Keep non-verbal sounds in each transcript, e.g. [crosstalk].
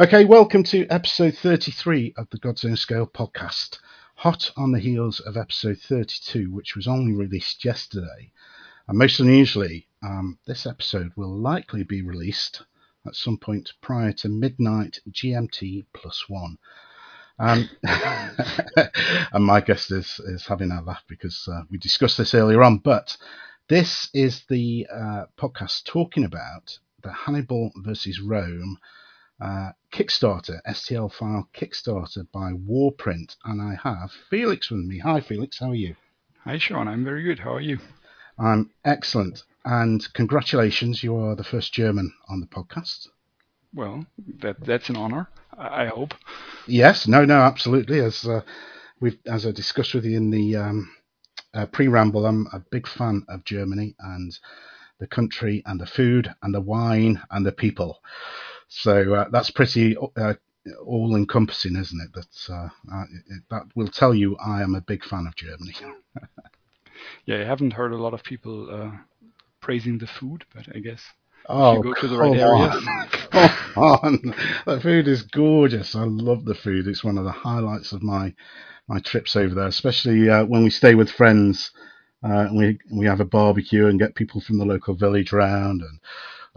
Okay, welcome to episode 33 of the Godzone Scale podcast. Hot on the heels of episode 32, which was only released yesterday. And most unusually, um, this episode will likely be released at some point prior to midnight GMT plus one. Um, [laughs] and my guest is, is having a laugh because uh, we discussed this earlier on. But this is the uh, podcast talking about the Hannibal versus Rome uh, Kickstarter, STL file Kickstarter by Warprint. And I have Felix with me. Hi, Felix. How are you? Hi, Sean. I'm very good. How are you? I'm excellent. And congratulations, you are the first German on the podcast. Well, that that's an honor. I, hope. Yes, no, no, absolutely. As uh, we as I discussed with you in the um, uh, pre-ramble, I'm a big fan of Germany and the country and the food and the wine and the people. So uh, that's pretty uh, all-encompassing, isn't it? That uh, uh, that will tell you I am a big fan of Germany. [laughs] Yeah, I haven't heard a lot of people uh, praising the food, but I guess Oh, you go to the right areas. [laughs] Come on. The food is gorgeous. I love the food. It's one of the highlights of my my trips over there, especially uh, when we stay with friends. Uh, and we we have a barbecue and get people from the local village round, and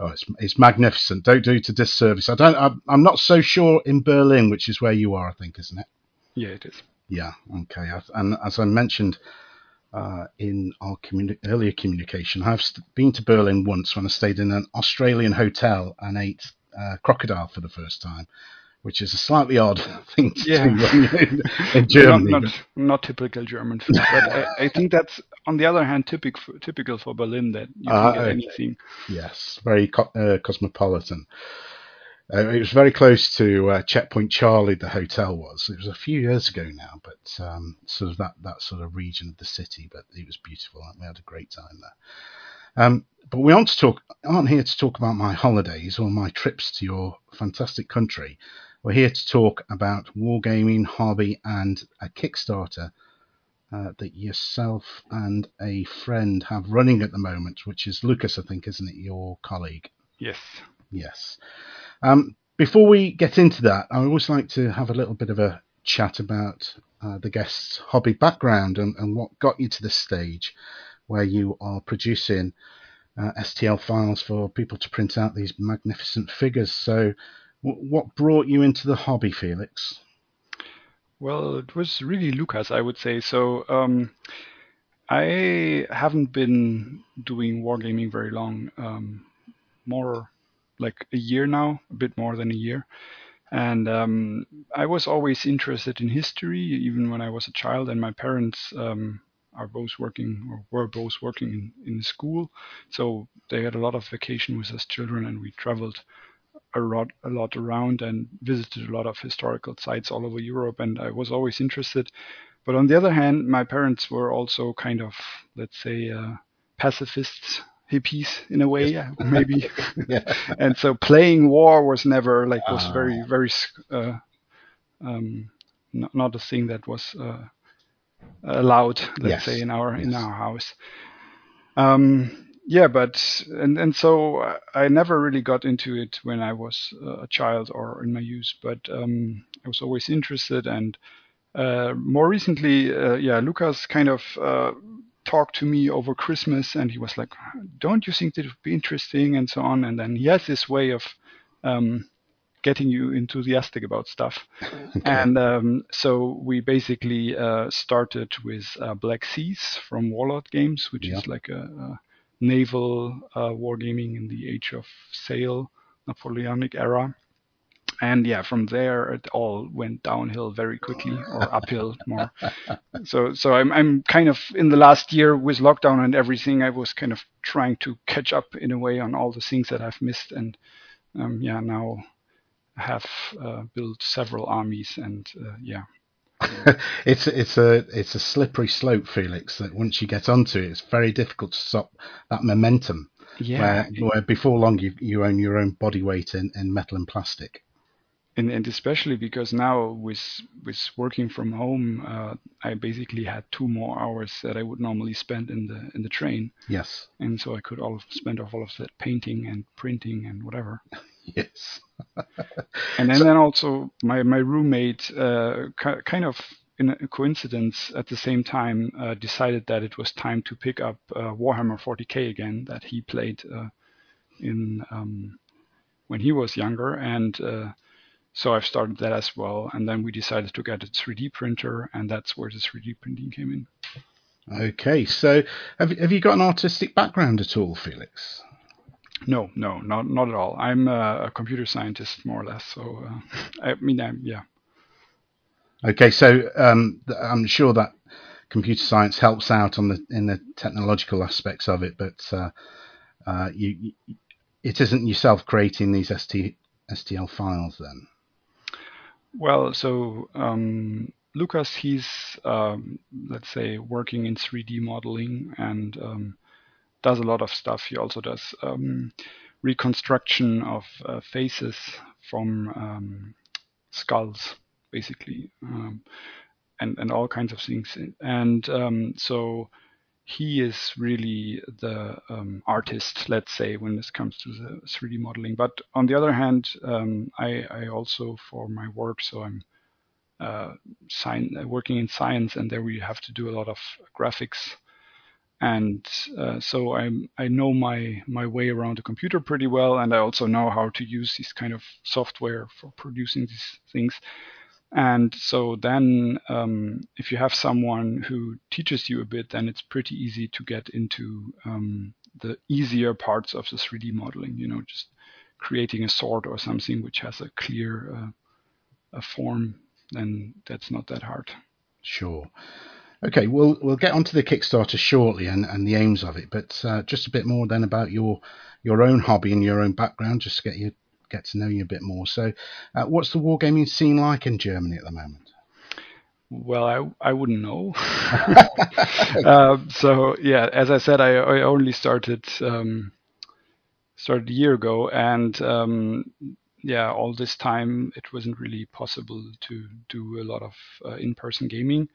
oh, it's it's magnificent. Don't do it a disservice. I don't. I'm, I'm not so sure in Berlin, which is where you are, I think, isn't it? Yeah, it is. Yeah. Okay. And as I mentioned uh, in our communi- earlier communication, I've been to Berlin once when I stayed in an Australian hotel and ate uh, crocodile for the first time, which is a slightly odd [laughs] thing to Yeah. do in, in Germany. not, not, not typical German food, but I, I think that's on the other hand typic, typical for Berlin that you can get anything. Yes, very co- uh, cosmopolitan. Uh, it was very close to uh, Checkpoint Charlie. The hotel was. It was a few years ago now, but um, sort of that that sort of region of the city. But it was beautiful. We had a great time there. Um, but we aren't to talk. aren't here to talk about my holidays or my trips to your fantastic country. We're here to talk about wargaming, hobby, and a Kickstarter uh, that yourself and a friend have running at the moment, which is Lucas, I think, isn't it? Your colleague. Yes. Yes. Um, before we get into that, I always like to have a little bit of a chat about uh, the guest's hobby background and, and what got you to this stage where you are producing uh, STL files for people to print out these magnificent figures. So, w- what brought you into the hobby, Felix? Well, it was really Lucas, I would say. So um, I haven't been doing wargaming very long, um, more like a year now, a bit more than a year. And um, I was always interested in history, even when I was a child. And my parents um, are both working, or were both working in, in school, so they had a lot of vacation with us children, and we traveled a lot, a lot around and visited a lot of historical sites all over Europe. And I was always interested. But on the other hand, my parents were also kind of, let's say, uh, pacifists, hippies in a way, yeah, maybe. [laughs] Yeah. and so playing war was never like was Ah. very very uh, um, not, not a thing that was uh, allowed let's Yes, say in our in our house um, yeah but and and so I- I never really got into it when I was uh, a child or in my youth but um, I was always interested and uh, more recently uh, yeah Lucas kind of uh, talked to me over Christmas and he was like, Don't you think that would be interesting? and so on. And then he has this way of um, getting you enthusiastic about stuff. And um, so we basically uh, started with uh, Black Seas from Warlord Games, which Yeah. is like a, a naval uh, wargaming in the age of sail, Napoleonic era. And yeah, from there it all went downhill very quickly, or uphill more. [laughs] So, so I'm I'm kind of in the last year with lockdown and everything. I was kind of trying to catch up in a way on all the things that I've missed, and um, yeah, now have uh, built several armies, and uh, yeah, [laughs] it's it's a it's a slippery slope, Felix. That once you get onto it, it's very difficult to stop that momentum. yeah, Where, where before long you you own your own body weight in, in metal and plastic. And, and especially because now with with working from home, uh, I basically had two more hours that I would normally spend in the in the train, Yes. and so I could all spend all of that painting and printing and whatever. [laughs] Yes. [laughs] And then, then also my my roommate, uh, kind of in a coincidence, at the same time uh, decided that it was time to pick up uh, Warhammer 40k again that he played uh, in um, when he was younger, and uh, so I've started that as well. And then we decided to get a 3D printer, and that's where the 3D printing came in. Okay. So, have have you got an artistic background at all, Felix? No, no, not not at all. I'm a computer scientist, more or less. So uh, [laughs] I mean, I'm, yeah. Okay. So, um, I'm sure that computer science helps out on the in the technological aspects of it, but uh, uh, you, you- it isn't yourself creating these ST, STL files then. Well, so um, Lucas, he's um, let's say working in 3D modeling and um, does a lot of stuff. He also does um, reconstruction of uh, faces from um, skulls, basically, um, and and all kinds of things. And so he is really the um, artist, let's say, when this comes to the 3D modeling. But on the other hand, um, I, I also for my work, so I'm uh, sci- working in science, and there we have to do a lot of graphics. And uh, so I I know my my way around the computer pretty well, and I also know how to use this kind of software for producing these things. And so then, um, if you have someone who teaches you a bit, then it's pretty easy to get into um, the easier parts of the 3D modeling. You know, just creating a sword or something which has a clear uh, a form, then that's not that hard. Sure. Okay, we'll we'll get onto the Kickstarter shortly and, and the aims of it, but uh, just a bit more then about your your own hobby and your own background, just to get you get to know you a bit more. So, uh, what's the wargaming scene like in Germany at the moment? Well, I I wouldn't know. [laughs] [laughs] um, so yeah, as I said, I, I only started um, started a year ago, and um, yeah, all this time it wasn't really possible to do a lot of uh, in-person gaming,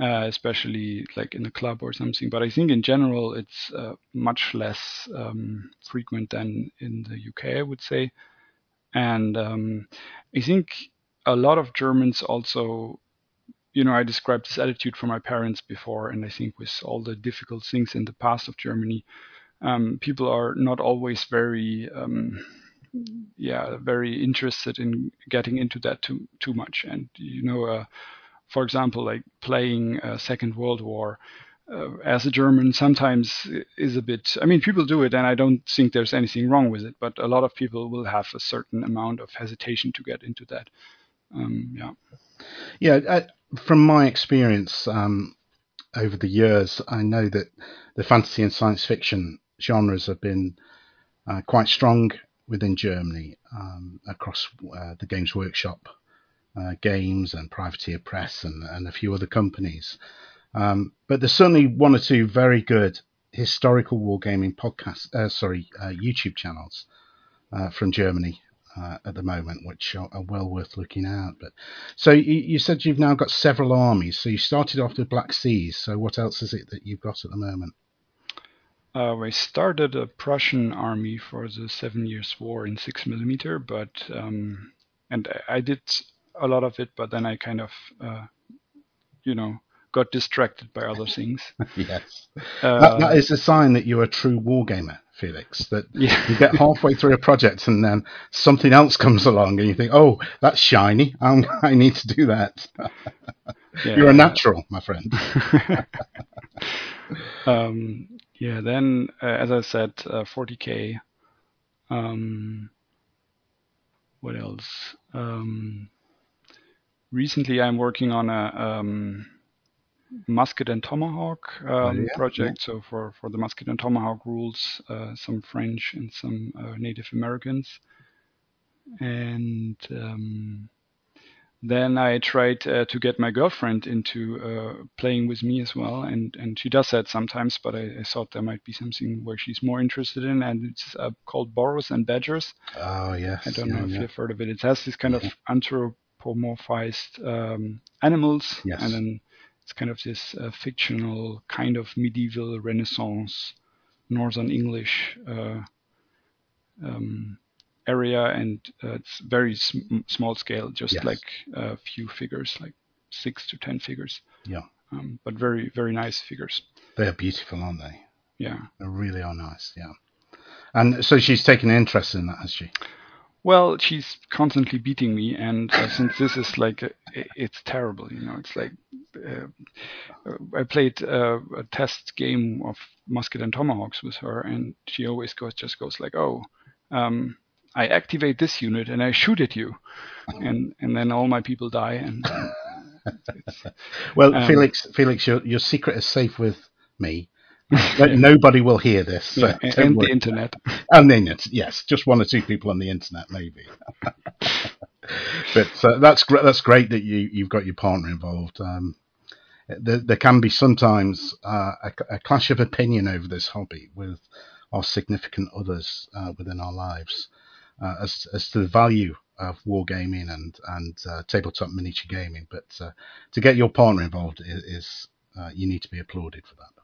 uh, especially like in a club or something. But I think in general it's uh, much less um, frequent than in the UK, I would say, and um, I think a lot of Germans also you know, I described this attitude from my parents before, and I think with all the difficult things in the past of Germany, um, people are not always very, um, yeah, very interested in getting into that too too much. And you know, uh, for example, like playing uh, Second World War. Uh, as a German, sometimes is a bit. I mean, people do it, and I don't think there's anything wrong with it. But a lot of people will have a certain amount of hesitation to get into that. Um, yeah. Yeah, uh, from my experience um, over the years, I know that the fantasy and science fiction genres have been uh, quite strong within Germany um, across uh, the Games Workshop uh, games and Privateer Press and, and a few other companies. Um, but there's certainly one or two very good historical wargaming podcasts, uh, sorry, uh, YouTube channels uh, from Germany uh, at the moment, which are, are, well worth looking at. But so you, you, said you've now got several armies. So you started off with Black Seas. So what else is it that you've got at the moment? Uh, we started a Prussian army for the Seven Years' War in six millimeter, but um, and I did a lot of it, but then I kind of, uh, you know, got distracted by other things. [laughs] yes, that, that is a sign that you're a true wargamer. Felix, that [laughs] yeah. you get halfway through a project and then something else comes along and you think, oh, that's shiny. I'm, [laughs] i need to do that. Yeah. You're a natural, my friend. um, yeah, then, uh, as I said, uh, 40K. Um, what else? Um, recently, I'm working on a um, Musket and Tomahawk um, oh, yeah, project. Yeah. So for, for the Musket and Tomahawk rules, uh, some French and some uh, Native Americans. And um, then I tried uh, to get my girlfriend into uh, playing with me as well, and, and she does that sometimes. But I, I, thought there might be something where she's more interested in, and it's uh, called Burrows and Badgers. Oh yes. I don't yeah, know if you've heard of it. It has this kind of anthropomorphized um, animals, Yes. and then it's kind of this uh, fictional kind of medieval Renaissance Northern English uh, um, area, and uh, it's very sm- small scale, just Yes. like a few figures, like six to ten figures. Yeah. Um, but very very nice figures. They are beautiful, aren't they? Yeah. They really are nice. Yeah. And so she's taken an interest in that, has she? Well, she's constantly beating me, and uh, since this is like, a, i- it's terrible, you know. It's like uh, I played uh, a test game of musket and tomahawks with her, and she always goes, just goes like, "Oh, um, I activate this unit and I shoot at you," and and then all my people die, and [laughs] Well, Um, Felix, Felix, your your secret is safe with me. Nobody will hear this. So yeah, and, worry. the internet. And then it's yes, just one or two people on the internet, maybe. [laughs] but uh, that's great. That's great that you you've got your partner involved. Um, there, there can be sometimes uh, a, a clash of opinion over this hobby with our significant others uh, within our lives uh, as as to the value of wargaming and and uh, tabletop miniature gaming. But uh, to get your partner involved is, is uh, you need to be applauded for that.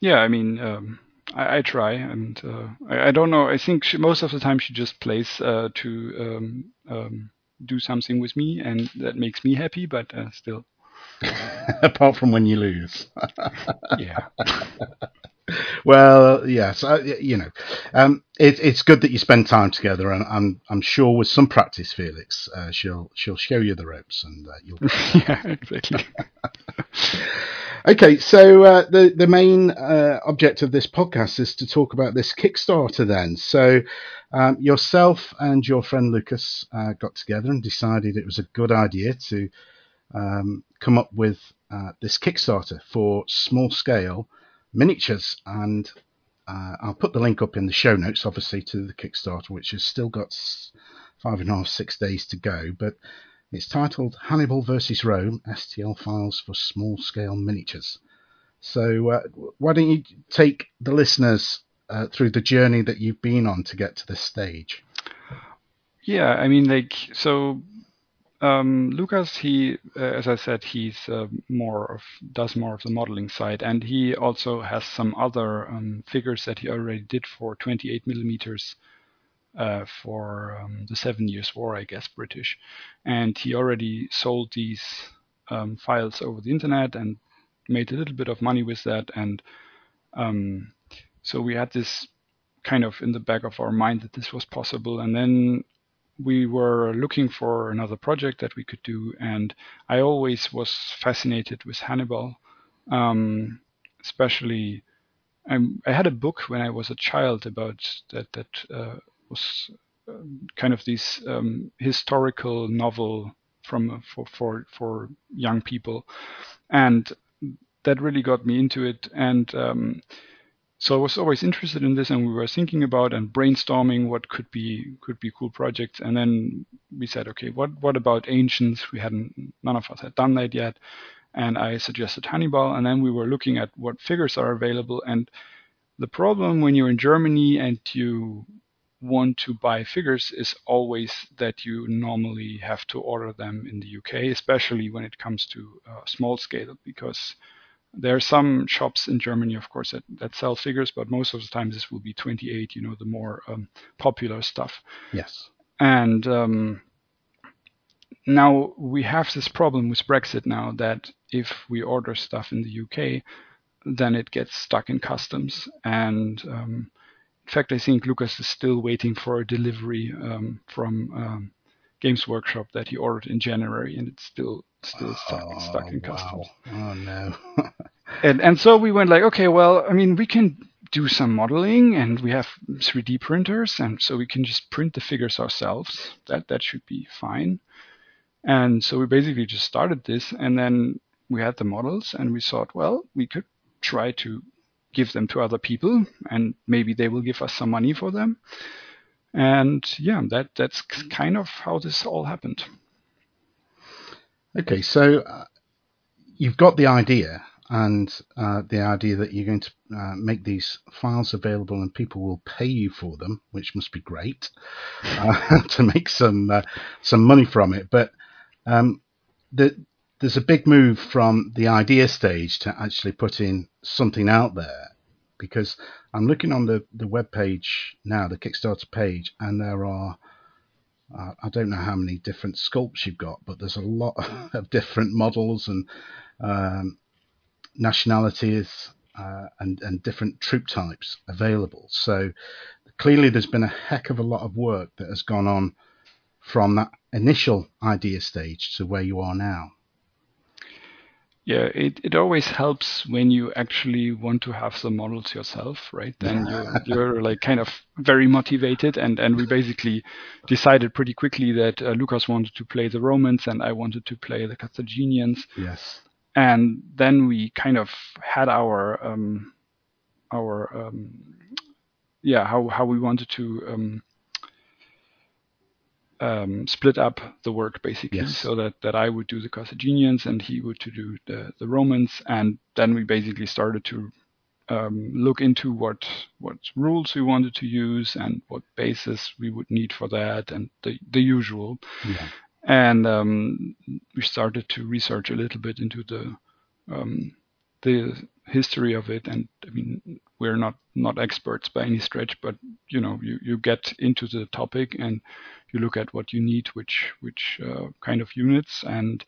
Yeah, I mean, um, I, I try, and uh, I, I don't know. I think she, most of the time she just plays uh, to um, um, do something with me, and that makes me happy. But uh, still, [laughs] Apart from when you lose. [laughs] yeah, Well, yes, uh, y- you know, um, it, it's good that you spend time together, and I'm I'm sure with some practice, Felix, uh, she'll she'll show you the ropes, and uh, you'll. [laughs] yeah, exactly. Okay, so uh, the the main uh, object of this podcast is to talk about this Kickstarter. Then, so um, yourself and your friend Lucas uh, got together and decided it was a good idea to um, come up with uh, this Kickstarter for small scale miniatures. And uh, I'll put the link up in the show notes, obviously, to the Kickstarter, which has still got five and a half, six days to go. But it's titled Hannibal versus Rome STL Files for Small Scale Miniatures. So, uh, why don't you take the listeners uh, through the journey that you've been on to get to this stage? Yeah, I mean, like, so um, Lucas, he, uh, as I said, he's uh, more of does more of the modeling side, and he also has some other um, figures that he already did for 28 millimeters uh, for um, the Seven Years' War, I guess, British, and he already sold these um, files over the internet and made a little bit of money with that, and um, so we had this kind of in the back of our mind that this was possible, and then we were looking for another project that we could do, and I always was fascinated with Hannibal, um, especially. I'm, I had a book when I was a child about that that uh, was um, kind of this um, historical novel from for for for young people, and that really got me into it. And um, so I was always interested in this, and we were thinking about and brainstorming what could be could be cool projects. And then we said, okay, what what about ancients? We hadn't none of us had done that yet, and I suggested Hannibal. And then we were looking at what figures are available. And the problem when you're in Germany and you want to buy figures is always that you normally have to order them in the UK, especially when it comes to uh, small scale, because there are some shops in Germany, of course, that, that sell figures, but most of the time this will be 28, you know, the more um, popular stuff. Yes. And um, now we have this problem with Brexit now that if we order stuff in the UK, then it gets stuck in customs. And um, in fact, I think Lucas is still waiting for a delivery um, from um, Games Workshop that he ordered in January, and it's still still stuck, stuck in Oh, wow. customs. Oh no. [laughs] And and so we went like, okay, well, I mean, we can do some modeling, and we have 3D printers, and so we can just print the figures ourselves. That that should be fine. And so we basically just started this, and then we had the models, and we thought, well, we could try to give them to other people, and maybe they will give us some money for them. And yeah, that that's kind of how this all happened. Okay, so uh, you've got the idea, and uh, the idea that you're going to uh, make these files available and people will pay you for them, which must be great uh, [laughs] to make some uh, some money from it. But um, the, there's a big move from the idea stage to actually putting something out there because I'm looking on the, the web page now, the Kickstarter page, and there are uh, I don't know how many different sculpts you've got, but there's a lot [laughs] of different models and um, nationalities uh, and, and different troop types available. So clearly, there's been a heck of a lot of work that has gone on from that initial idea stage to where you are now. Yeah, it, it always helps when you actually want to have the models yourself, right? Then you're, you're like kind of very motivated, and, and we basically decided pretty quickly that uh, Lucas wanted to play the Romans and I wanted to play the Carthaginians. Yes. And then we kind of had our um, our um, yeah how how we wanted to um, um, split up the work basically, Yes. so that, that I would do the Carthaginians and he would to do the, the Romans, and then we basically started to um, look into what what rules we wanted to use and what basis we would need for that, and the the usual. Yeah. And um, we started to research a little bit into the um, the history of it. And I mean, we're not not experts by any stretch, but you know, you, you get into the topic and you look at what you need, which which uh, kind of units, and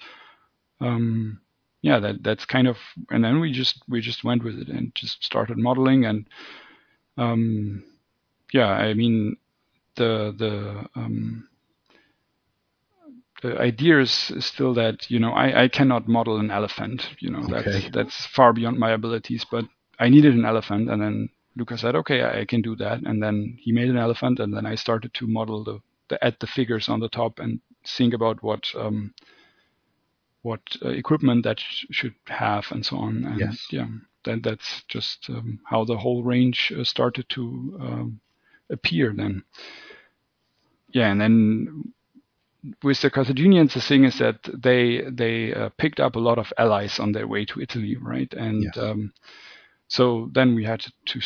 um, yeah, that that's kind of. And then we just we just went with it and just started modeling and um, yeah, I mean, the the um, the idea is still that you know I, I cannot model an elephant. You know Okay. that's that's far beyond my abilities. But I needed an elephant, and then Lucas said, "Okay, I, I can do that." And then he made an elephant, and then I started to model the, the add the figures on the top and think about what um, what uh, equipment that sh- should have and so on. And Yes. yeah, that that's just um, how the whole range uh, started to um, appear then. Yeah, and then with the Carthaginians, the thing is that they they uh, picked up a lot of allies on their way to Italy, right? And Yes. um, so then we had to, to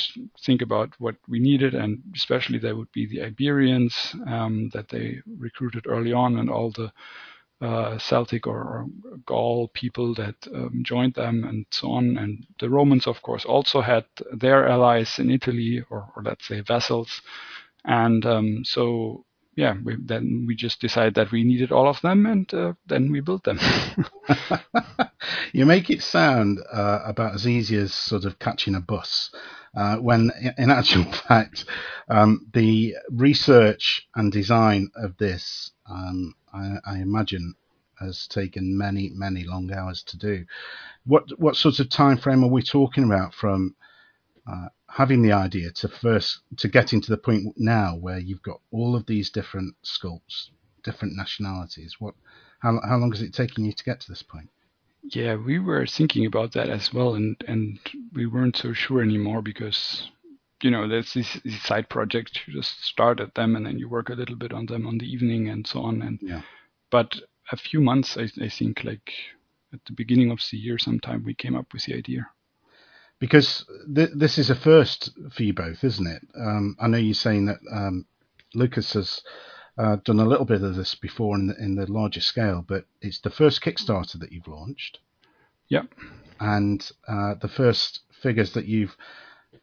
think about what we needed, and especially there would be the Iberians um, that they recruited early on, and all the uh, Celtic or, or Gaul people that um, joined them, and so on. And the Romans, of course, also had their allies in Italy, or, or let's say vassals. And um, so, yeah, we, then we just decided that we needed all of them, and uh, then we built them. [laughs] you make it sound uh, about as easy as sort of catching a bus, uh, when in actual [laughs] fact, um, the research and design of this, um, I, I imagine, has taken many, many long hours to do. What what sort of time frame are we talking about from uh, having the idea to first to getting to the point now where you've got all of these different sculpts, different nationalities? What how how long has it taken you to get to this point? Yeah, we were thinking about that as well, and and we weren't so sure anymore because you know there's these, these side projects. You just start at them, and then you work a little bit on them on the evening and so on. And Yeah. but a few months, I, I think, like at the beginning of the year, sometime we came up with the idea. Because th- this is a first for you both, isn't it? Um, I know you're saying that um, Lucas has uh, done a little bit of this before in the, in the larger scale, but it's the first Kickstarter that you've launched, Yep. and uh, the first figures that you've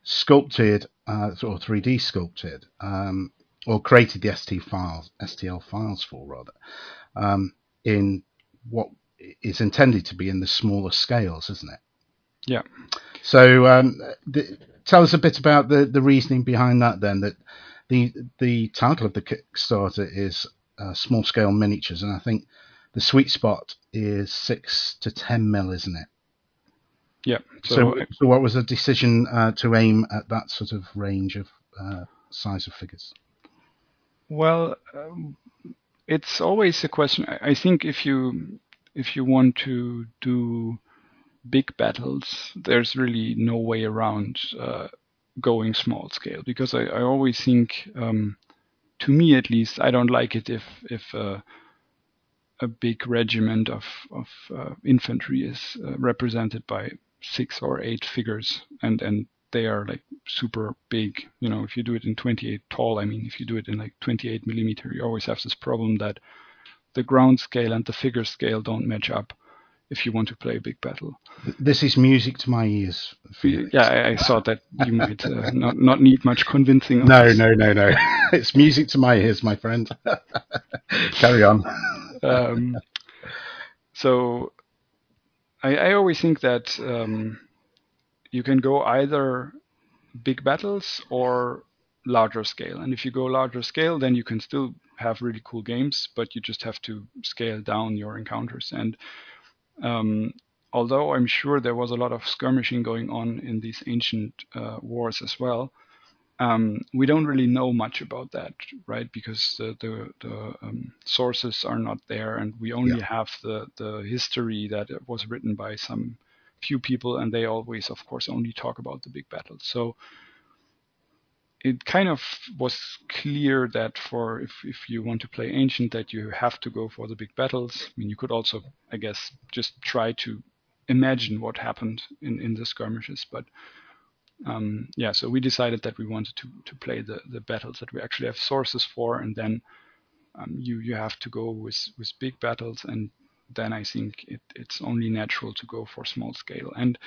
sculpted uh, or 3D sculpted um, or created the ST files, STL files for rather, um, in what is intended to be in the smaller scales, isn't it? Yeah. So um, th- tell us a bit about the, the reasoning behind that. Then that the the title of the Kickstarter is uh, small scale miniatures, and I think the sweet spot is six to ten mil, isn't it? Yeah. So, So, so, what was the decision uh, to aim at that sort of range of uh, size of figures? well, um, it's always a question. I think if you if you want to do big battles, there's really no way around uh, going small scale because I, I always think um, to me at least, I don't like it if if uh, a big regiment of of uh, infantry is uh, represented by six or eight figures, and and they are like super big. You know, if you do it in 28 tall, I mean, if you do it in like 28 millimeter, you always have this problem that the ground scale and the figure scale don't match up if you want to play a big battle. This is music to my ears. Felix. Yeah, I, I, thought that you might uh, [laughs] not not need much convincing. No, no, no, no. [laughs] it's music to my ears, my friend. [laughs] Carry on. Um, so, I, I, always think that um, you can go either big battles or larger scale. And if you go larger scale, then you can still have really cool games, but you just have to scale down your encounters. And um, although I'm sure there was a lot of skirmishing going on in these ancient uh, wars as well, um, we don't really know much about that, right? Because the the, the um, sources are not there, and we only yeah. have the the history that was written by some few people, and they always, of course, only talk about the big battles. So it kind of was clear that for if, if you want to play ancient that you have to go for the big battles. I mean you could also i guess just try to imagine what happened in, in the skirmishes. But um, yeah so we decided that we wanted to, to play the, the battles that we actually have sources for. And then um, you you have to go with with big battles. And then i think it, it's only natural to go for small scale. And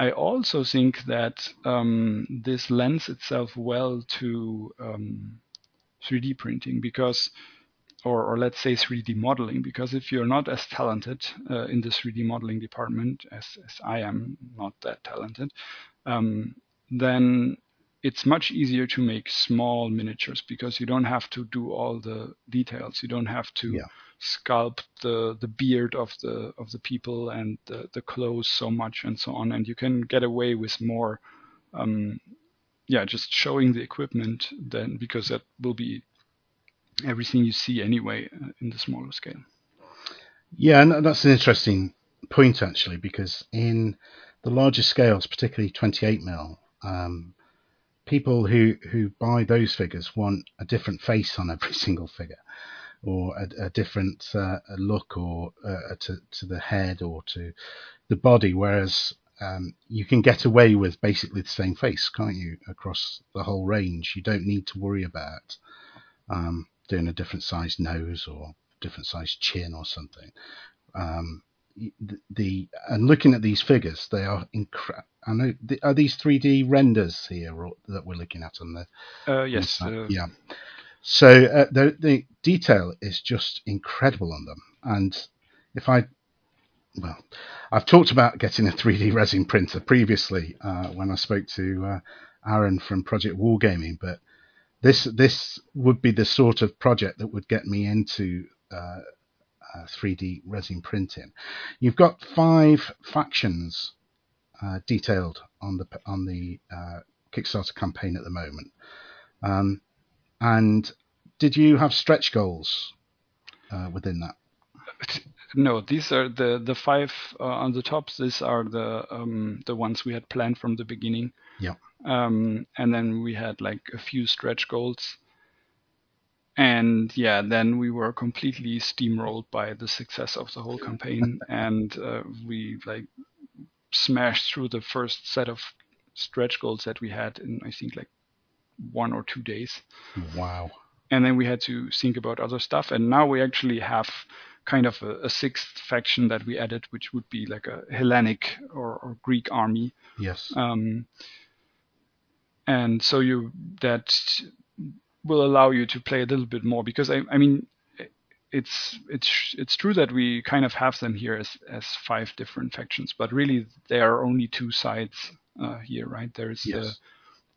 I also think that um, this lends itself well to um, 3D printing because, or, or, let's say 3D modeling, because if you're not as talented uh, in the 3D modeling department as, as I am, not that talented, um, then it's much easier to make small miniatures because you don't have to do all the details. You don't have to. Yeah sculpt the the beard of the of the people and the, the clothes so much and so on, and you can get away with more. Um, yeah, just showing the equipment then because that will be everything you see anyway uh, in the smaller scale. Yeah, and that's an interesting point actually because in the larger scales, particularly 28 mil, um, people who who buy those figures want a different face on every [laughs] single figure or a, a different uh, look or uh, to, to the head or to the body, whereas um, you can get away with basically the same face, can't you, across the whole range? You don't need to worry about um, doing a different size nose or different size chin or something. Um, the, the, and looking at these figures, they are incredible. I know are these 3D renders here or, that we're looking at on the? Uh, yes. Uh, yeah. So uh, the, the detail is just incredible on them. And if I, well, I've talked about getting a 3D resin printer previously uh, when I spoke to uh, Aaron from Project Wargaming, but this this would be the sort of project that would get me into 3D uh, resin printing. You've got five factions uh, detailed on the on the uh, Kickstarter campaign at the moment. Um, and did you have stretch goals uh, within that? [laughs] No, these are the the five uh, on the top. These are the um, the ones we had planned from the beginning. Yeah. Um, and then we had like a few stretch goals. And yeah, then we were completely steamrolled by the success of the whole campaign, and uh, we like smashed through the first set of stretch goals that we had in I think like one or two days. Wow. And then we had to think about other stuff. And now we actually have kind of a, a sixth faction that we added, which would be like a Hellenic or, or Greek army. Yes. Um, and so you that will allow you to play a little bit more because I, I mean it's it's it's true that we kind of have them here as as five different factions, but really there are only two sides uh, here, right? There's yes.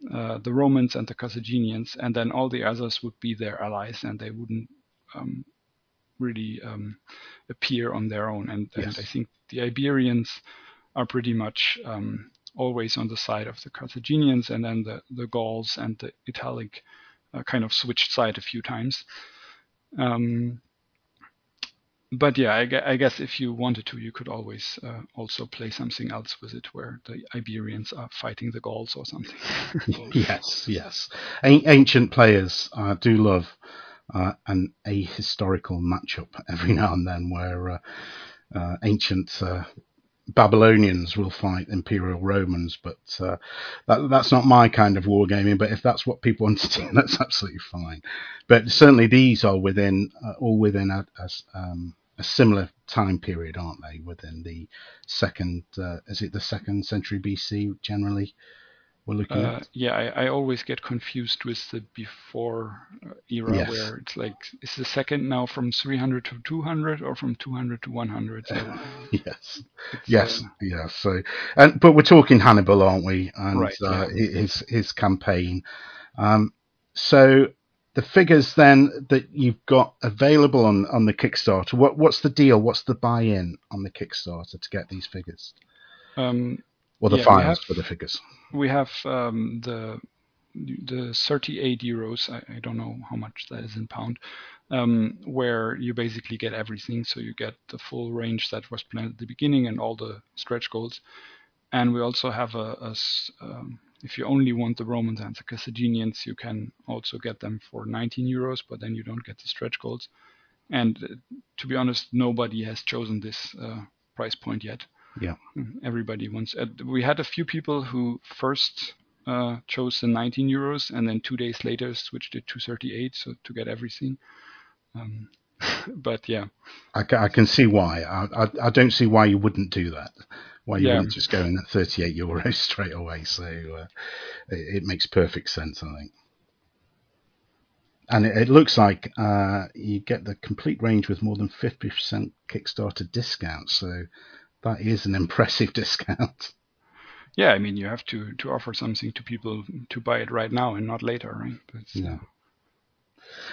the uh, the Romans and the Carthaginians, and then all the others would be their allies, and they wouldn't um, really um, appear on their own. And, yes. and, I think the Iberians are pretty much um, always on the side of the Carthaginians, and then the, the Gauls and the Italic uh, kind of switched side a few times. Um, but yeah, I, I guess if you wanted to, you could always uh, also play something else with it, where the Iberians are fighting the Gauls or something. [laughs] yes, yes. A- ancient players uh, do love uh, an ahistorical matchup every now and then, where uh, uh, ancient uh, Babylonians will fight Imperial Romans, but uh, that, that's not my kind of wargaming. But if that's what people want to do, that's absolutely fine. But certainly these are within uh, all within a, a, um, a, similar time period, aren't they? Within the second, uh, is it the second century BC generally? We're looking Uh, at. yeah, I, I always get confused with the before uh, era, Yes. where it's like, is the second now from 300 to 200 or from 200 to 100? So [laughs] Yes, yes, uh, yes. So, and but we're talking Hannibal, aren't we? And Right, uh, his his campaign. Um, so the figures then that you've got available on on the Kickstarter. What what's the deal? What's the buy-in on the Kickstarter to get these figures um, or the Yeah, files have- for the figures? we have um, the the 38 euros. I, I don't know how much that is in pound. Um, where you basically get everything. So you get the full range that was planned at the beginning and all the stretch goals. And we also have a, a um, if you only want the Romans and the Carthaginians, you can also get them for 19 euros, but then you don't get the stretch goals. And uh, to be honest, nobody has chosen this uh, price point yet. Yeah. Everybody wants. Uh, we had a few people who first uh, chose the 19 euros and then two days later switched it to 38, so to get everything. Um, [laughs] but yeah, I, ca- I can see why. I, I I don't see why you wouldn't do that. Why you Yeah. wouldn't just go in at 38 euros [laughs] straight away. So uh, it, it makes perfect sense, I think. And it, it looks like uh, you get the complete range with more than 50% Kickstarter discount. So that is an impressive [laughs] discount. yeah. I mean, you have to to offer something to people to buy it right now and not later, right? That's, Yeah.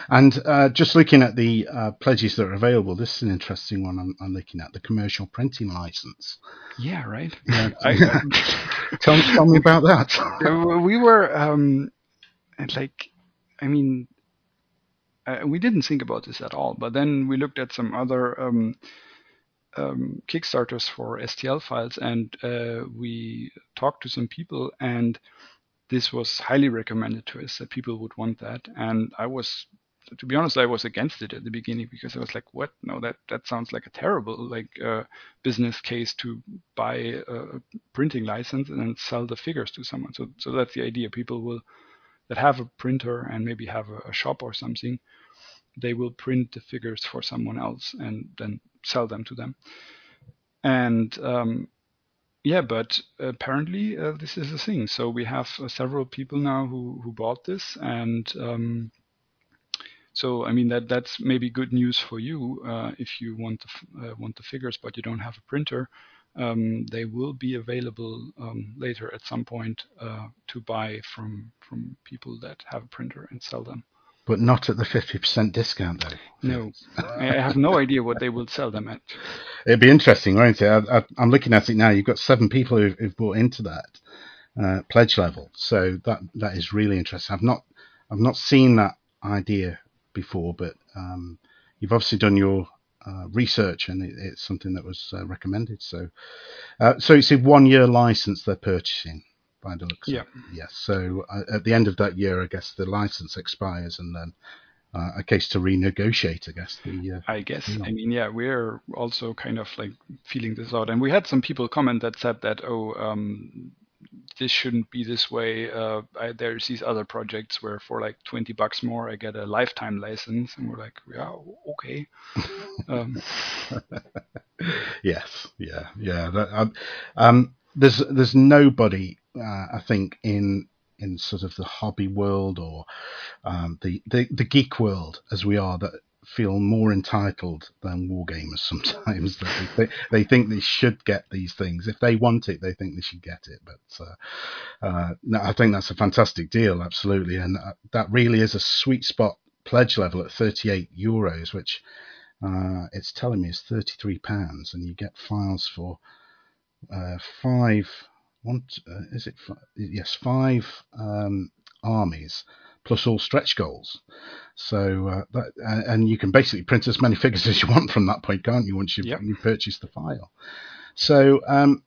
And uh, just looking at the uh, pledges that are available, this is an interesting one I'm, I'm looking at the commercial printing license. Yeah, right. Yeah. I, Tell, [laughs] tell me [laughs] about that. Uh, we were um, like, I mean, uh, we didn't think about this at all. But then we looked at some other um, um, Kickstarters for STL files, and uh, we talked to some people, and this was highly recommended to us that people would want that. And I was, to be honest, I was against it at the beginning because I was like, "What? No, that that sounds like a terrible like uh, business case to buy a printing license and then sell the figures to someone." So, so that's the idea. People will that have a printer and maybe have a, a shop or something. They will print the figures for someone else and then sell them to them. And um, yeah, but apparently uh, this is a thing. So we have uh, several people now who, who bought this, and um, so I mean that that's maybe good news for you uh, if you want the uh, want the figures, but you don't have a printer. Um, they will be available um, later at some point uh, to buy from from people that have a printer and sell them. But not at the 50% discount, though. No, I have no idea what they will sell them at. It'd be interesting, won't it? I, I, I'm looking at it now. You've got seven people who've, who've bought into that uh, pledge level, so that that is really interesting. I've not I've not seen that idea before, but um, you've obviously done your uh, research, and it, it's something that was uh, recommended. So, uh, so it's a one year license they're purchasing by the looks. Yeah. Yes. So uh, at the end of that year, I guess the license expires, and then uh, a case to renegotiate. I guess the uh, I guess. I mean, yeah, we're also kind of like feeling this out, and we had some people comment that said that, oh, um, this shouldn't be this way. Uh, I, there's these other projects where for like 20 bucks more, I get a lifetime license, and we're like, yeah, okay. [laughs] um, yes, yeah, yeah. That, um, um, there's there's nobody, uh, I think, in in sort of the hobby world or um, the, the the geek world as we are that feel more entitled than wargamers [laughs] sometimes. that they, they think they should get these things if they want it. They think they should get it. But uh, uh, no, I think that's a fantastic deal, absolutely, and uh, that really is a sweet spot pledge level at 38 euros, which uh, it's telling me is 33 pounds, and you get files for uh, five. One, uh, is it? Five, yes, five um, armies plus all stretch goals. So uh, that, and you can basically print as many [laughs] figures as you want from that point, can't you? Once you've, Yep. you purchase the file. So um,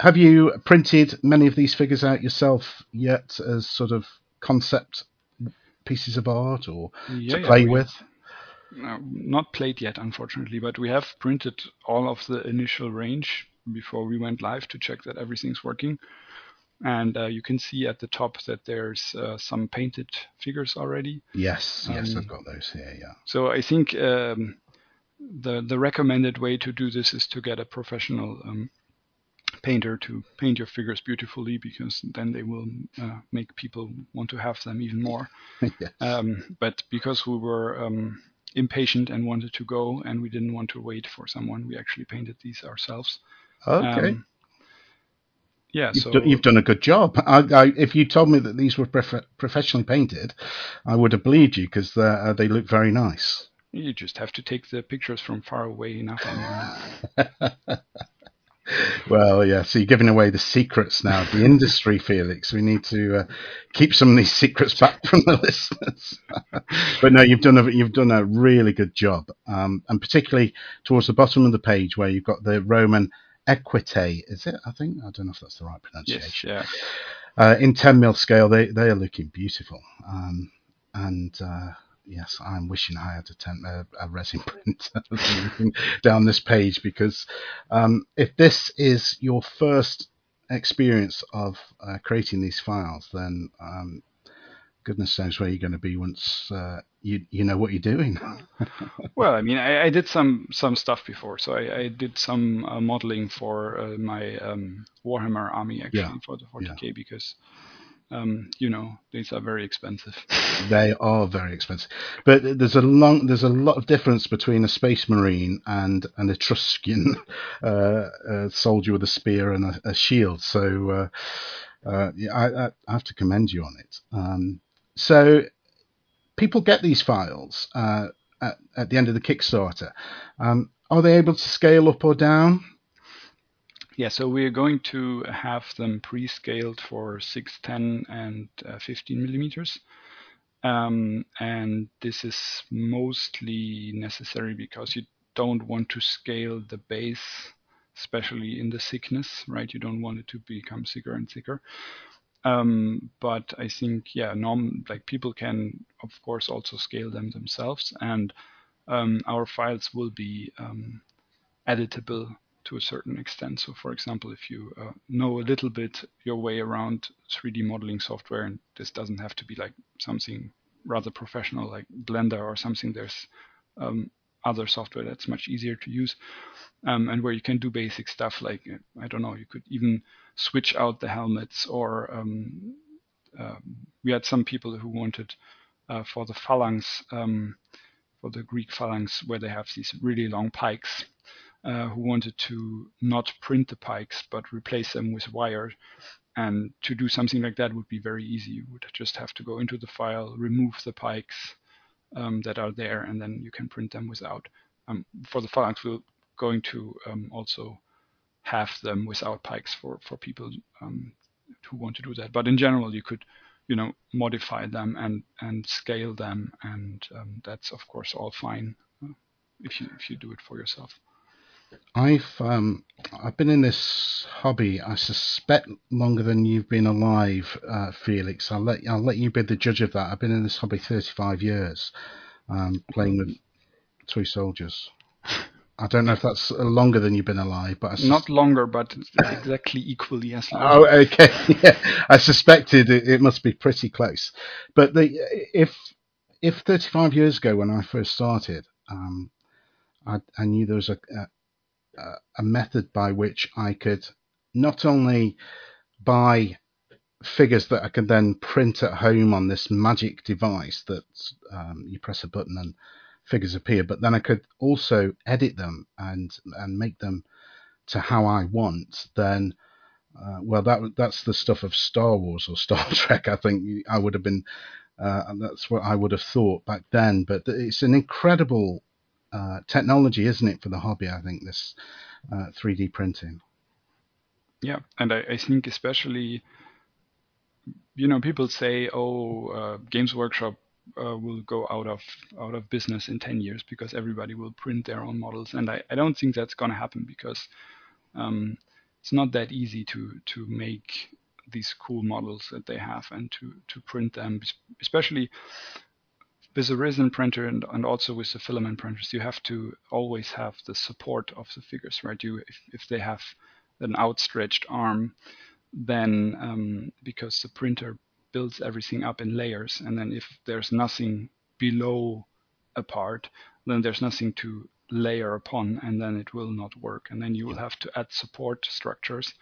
have you printed many of these figures out yourself yet, as sort of concept pieces of art or Yeah, to play we- with? Uh, not played yet, unfortunately, but we have printed all of the initial range before we went live to check that everything's working. And uh, you can see at the top that there's uh, some painted figures already. Yes, yes, Um, I've got those here. Yeah. So I think um, the the recommended way to do this is to get a professional um, painter to paint your figures beautifully, because then they will uh, make people want to have them even more. [laughs] yes. Um, but because we were um, impatient and wanted to go, and we didn't want to wait for someone, we actually painted these ourselves. Okay. Um, yeah, You've, so do- you've done a good job. I, I, if you told me that these were prof- professionally painted, I would have believed you because uh, they look very nice. you just have to take the pictures from far away enough. [laughs] Well, yeah. So you're giving away the secrets now of the industry, [laughs] Felix. We need to uh, keep some of these secrets back [laughs] from the listeners. but no, you've done a you've done a really good job, um, and particularly towards the bottom of the page where you've got the Roman equite. Is it? I think I don't know if that's the right pronunciation. yes, yeah. uh, in 10 mil scale, they, they are looking beautiful. Um, and uh, yes, I'm wishing I had a, 10, a, a resin [laughs] printer down this page because um, if this is your first experience of uh, creating these files, then um, goodness knows where you're going to be once uh, you you know what you're doing. [laughs] Well, I mean, I, I did some some stuff before. So I, I did some uh, modeling for uh, my um, Warhammer army actually Yeah, for the 40k because um, you know these are very expensive. [laughs] They are very expensive, but there's a long, there's a lot of difference between a Space Marine and an Etruscan [laughs] uh, uh, soldier with a spear and a, a shield. So uh, uh, yeah, I, I, I have to commend you on it. Um, so people get these files uh, at, at the end of the Kickstarter. Um, are they able to scale up or down? Yeah, so we're going to have them pre-scaled for 6, 10, and uh, 15 millimeters. Um, and this is mostly necessary because you don't want to scale the base, especially in the thickness, right? You don't want it to become thicker and thicker. Um, but I think, yeah, norm like people can, of course, also scale them themselves, and um, our files will be um, editable to a certain extent. So, for example, if you uh, know a little bit your way around 3D modeling software, and this doesn't have to be like something rather professional like Blender or something, there's um, other software that's much easier to use, um, and where you can do basic stuff like uh, I don't know, you could even switch out the helmets, or um, um, we had some people who wanted uh, for the phalanx, um, for the Greek phalanx, where they have these really long pikes uh, who wanted to not print the pikes but replace them with wire. And to do something like that would be very easy. You would just have to go into the file, remove the pikes um, that are there, and then you can print them without. Um, for the phalanx, we're going to um, also have them without pikes for, for people um, who want to do that. But in general, you could, you know, modify them and, and scale them, and um, that's of course all fine uh, if you if you do it for yourself. I've um, I've been in this hobby. I suspect longer than you've been alive, uh, Felix. I'll let I'll let you be the judge of that. I've been in this hobby 35 years, um, playing with toy soldiers. I don't know if that's longer than you've been alive, but I sus- Not longer, but exactly equally as long. Oh, okay. [laughs] yeah, I suspected it, it must be pretty close. But the if if 35 years ago when I first started, um, I, I knew there was a, a a method by which I could not only buy figures that I could then print at home on this magic device that um, you press a button and figures appear, but then I could also edit them and and make them to how I want. Then, uh, well, that that's the stuff of Star Wars or [laughs] Star Trek. I think I would have been. Uh, and that's what I would have thought back then. But it's an incredible uh, technology, isn't it, for the hobby? I think this uh, 3D printing. Yeah, and I, I think especially you know, people say, "Oh, uh, Games Workshop uh, will go out of out of business in 10 years because everybody will print their own models," and I, I don't think that's going to happen because um, it's not that easy to to make these cool models that they have and to to print them, especially with a resin printer and, and also with the filament printers, you have to always have the support of the figures, right? You if, if they have an outstretched arm, then um, because the printer builds everything up in layers, and then if there's nothing below a part, then there's nothing to layer upon, and then it will not work. And then you will have to add support structures,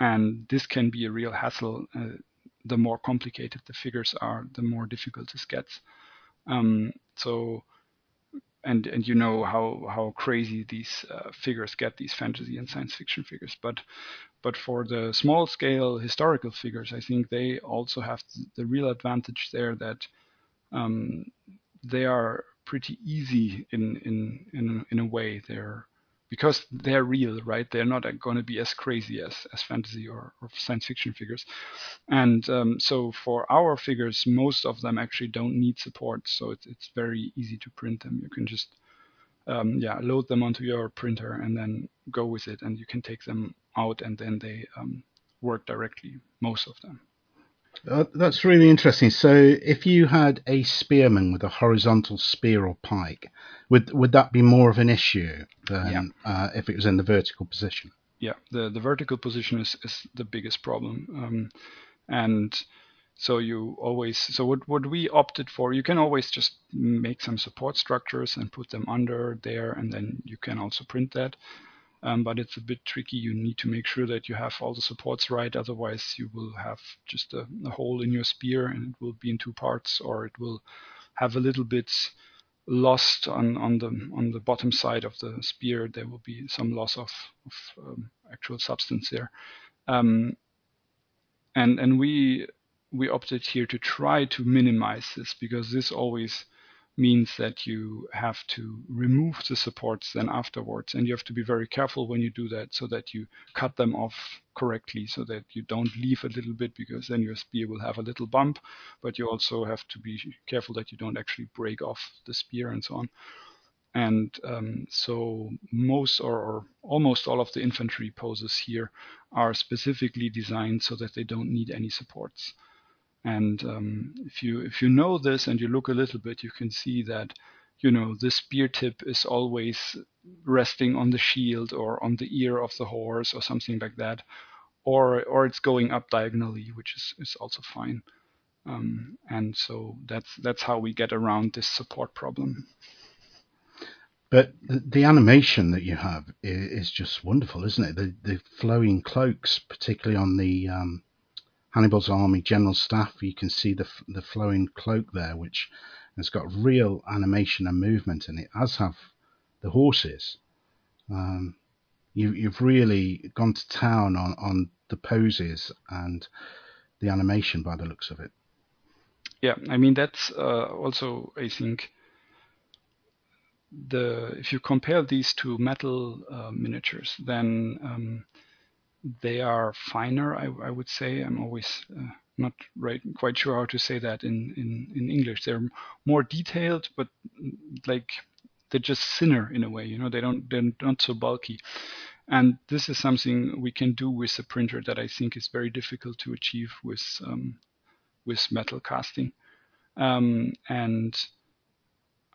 and this can be a real hassle. Uh, the more complicated the figures are, the more difficult this gets. Um, so, and and you know how how crazy these uh, figures get, these fantasy and science fiction figures. But but for the small scale historical figures, I think they also have the real advantage there that um, they are pretty easy in in in in a way. They're because they're real, right? They're not going to be as crazy as, as fantasy or, or science fiction figures. And um, so for our figures, most of them actually don't need support. So it's, it's very easy to print them. You can just um, yeah, load them onto your printer and then go with it. And you can take them out and then they um, work directly, most of them. Uh, that's really interesting. So, if you had a spearman with a horizontal spear or pike, would would that be more of an issue than yeah. uh, if it was in the vertical position? Yeah, the the vertical position is, is the biggest problem, um, and so you always so what what we opted for. You can always just make some support structures and put them under there, and then you can also print that um, but it's a bit tricky. You need to make sure that you have all the supports right, otherwise you will have just a, a hole in your spear and it will be in two parts, or it will have a little bit lost on, on the on the bottom side of the spear. There will be some loss of, of um, actual substance there, um, and and we we opted here to try to minimize this because this always means that you have to remove the supports then afterwards. And you have to be very careful when you do that so that you cut them off correctly so that you don't leave a little bit because then your spear will have a little bump. But you also have to be careful that you don't actually break off the spear and so on. And um, so most or, or, almost all of the infantry poses here are specifically designed so that they don't need any supports. And um, if you if you know this and you look a little bit, you can see that you know the spear tip is always resting on the shield or on the ear of the horse or something like that, or or it's going up diagonally, which is, is also fine. Um, and so that's that's how we get around this support problem. But the, animation that you have is, just wonderful, isn't it? The the flowing cloaks, particularly on the um, Hannibal's army general staff. You can see the the flowing cloak there, which has got real animation and movement in it, as have the horses. Um, you, you've really gone to town on, on the poses and the animation by the looks of it. Yeah, I mean that's uh, also I think the if you compare these to metal uh, miniatures, then um, they are finer, I, I would say. I'm always uh, not right, quite sure how to say that in, in, in English. They're more detailed, but like they're just thinner in a way. You know, they don't they're not so bulky. And this is something we can do with a printer that I think is very difficult to achieve with um, with metal casting. Um, and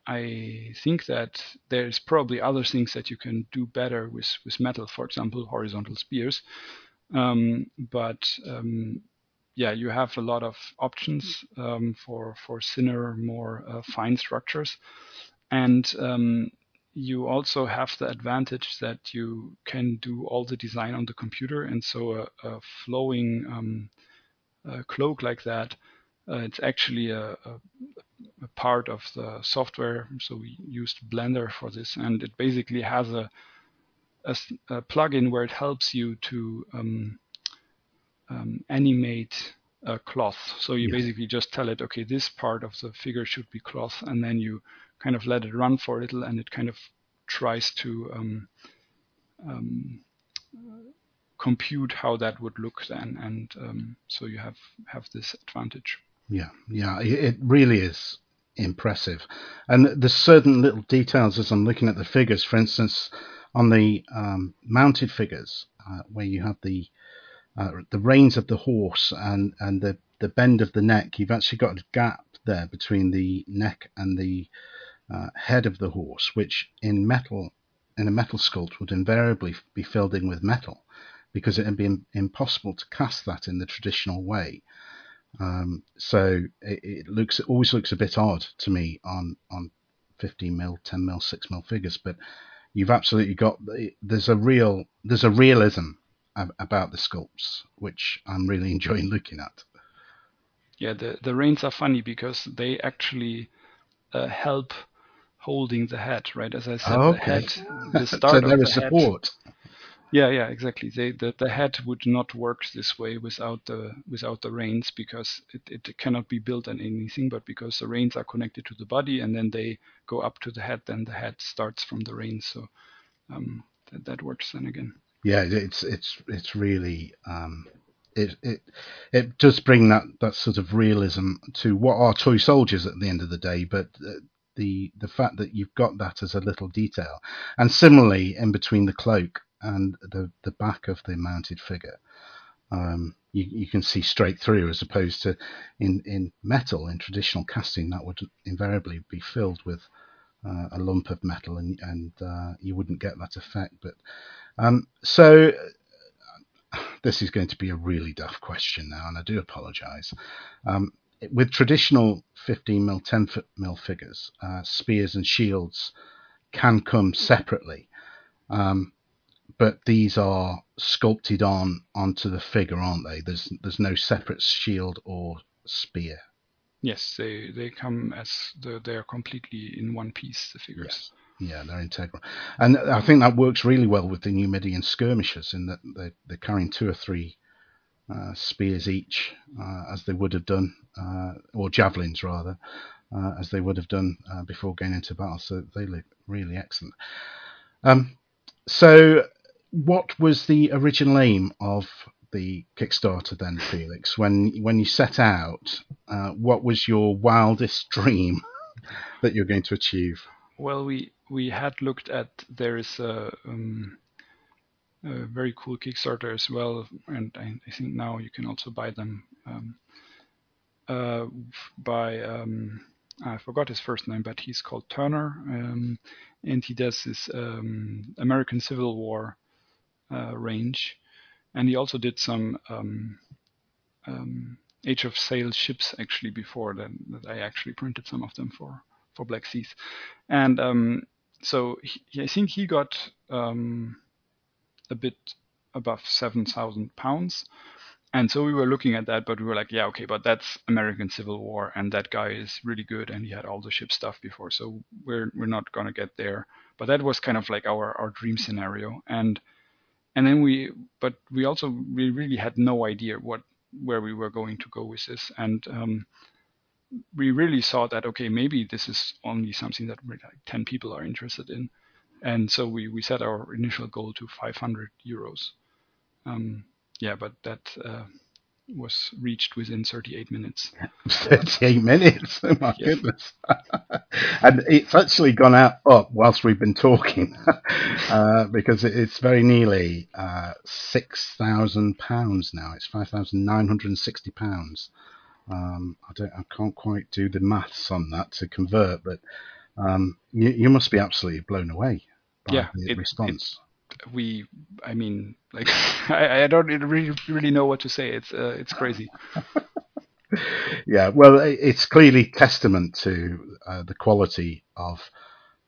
I think that there's probably other things that you can do better with, with metal, for example, horizontal spears. Um, but um, yeah, you have a lot of options um, for for thinner, more uh, fine structures, and um, you also have the advantage that you can do all the design on the computer, and so a, a flowing um, a cloak like that, uh, it's actually a, a a part of the software. So we used Blender for this, and it basically has a, a, a plugin where it helps you to um, um, animate a cloth. So you yeah. basically just tell it, okay, this part of the figure should be cloth, and then you kind of let it run for a little, and it kind of tries to um, um compute how that would look then, and um, so you have have this advantage. Yeah, yeah, it really is impressive, and there's certain little details as I'm looking at the figures. For instance, on the um, mounted figures, uh, where you have the uh, the reins of the horse and and the the bend of the neck, you've actually got a gap there between the neck and the uh, head of the horse, which in metal in a metal sculpt would invariably be filled in with metal because it would be impossible to cast that in the traditional way. Um, so it, it, looks it always looks a bit odd to me on on 15 mil, 10 mil, 6 mil figures, but you've absolutely got there's a real there's a realism about the sculpts which I'm really [laughs] enjoying looking at. Yeah, the the reins are funny because they actually uh, help holding the head, right? As I said, oh, okay. the [laughs] head, the start so there is the support. Head, yeah, yeah, exactly. They, the, the head would not work this way without the without the reins because it, it cannot be built on anything. But because the reins are connected to the body and then they go up to the head, then the head starts from the reins. So um, that, that works then again. Yeah, it's it's it's really um, it it it does bring that that sort of realism to what are toy soldiers at the end of the day, but. Uh, the, the fact that you've got that as a little detail, and similarly in between the cloak and the, the back of the mounted figure. Um, you, you can see straight through as opposed to in, in metal, in traditional casting, that would invariably be filled with uh, a lump of metal and, and uh, you wouldn't get that effect. But um, so [sighs] this is going to be a really daft question now, and I do apologise. Um, with traditional 15 mil, 10 mil figures, uh, spears and shields can come separately. Um, but these are sculpted on onto the figure, aren't they? There's there's no separate shield or spear. Yes, they they come as the, they are completely in one piece. The figures. Yes. Yeah, they're integral, and I think that works really well with the Numidian skirmishers in that they're, they're carrying two or three uh, spears each, uh, as they would have done, uh, or javelins rather, uh, as they would have done uh, before going into battle. So they look really excellent. Um, so what was the original aim of the Kickstarter then, Felix? When when you set out, uh, what was your wildest [laughs] dream that you're going to achieve? Well, we we had looked at there is a, um, a very cool Kickstarter as well, and I, I, think now you can also buy them um, uh, by um, I forgot his first name, but he's called Turner, um, and he does this um, American Civil War range, and he also did some um, um, Age of Sail ships actually before that, that I actually printed some of them for for Black Seas, and um, so he, I think he got um, a bit above seven thousand pounds. And so we were looking at that, but we were like, yeah, okay, but that's American Civil War, and that guy is really good, and he had all the ship stuff before, so we're we're not gonna get there. But that was kind of like our our dream scenario, and and then we but we also we really had no idea what where we were going to go with this. And um, we really saw that okay maybe this is only something that like 10 people are interested in. And so we, we set our initial goal to 500 euros. Um, yeah but that uh, was reached within 38 minutes. [laughs] 38 minutes? Oh my yes. goodness. [laughs] and it's actually gone out up whilst we've been talking [laughs] uh, because it's very nearly uh, £6,000 now. It's £5,960. Um, I don't, I can't quite do the maths on that to convert, but um, you, you must be absolutely blown away by yeah, the it, response we i mean like [laughs] I, I don't really really know what to say. It's uh, it's crazy. [laughs] Yeah well it's clearly testament to uh, the quality of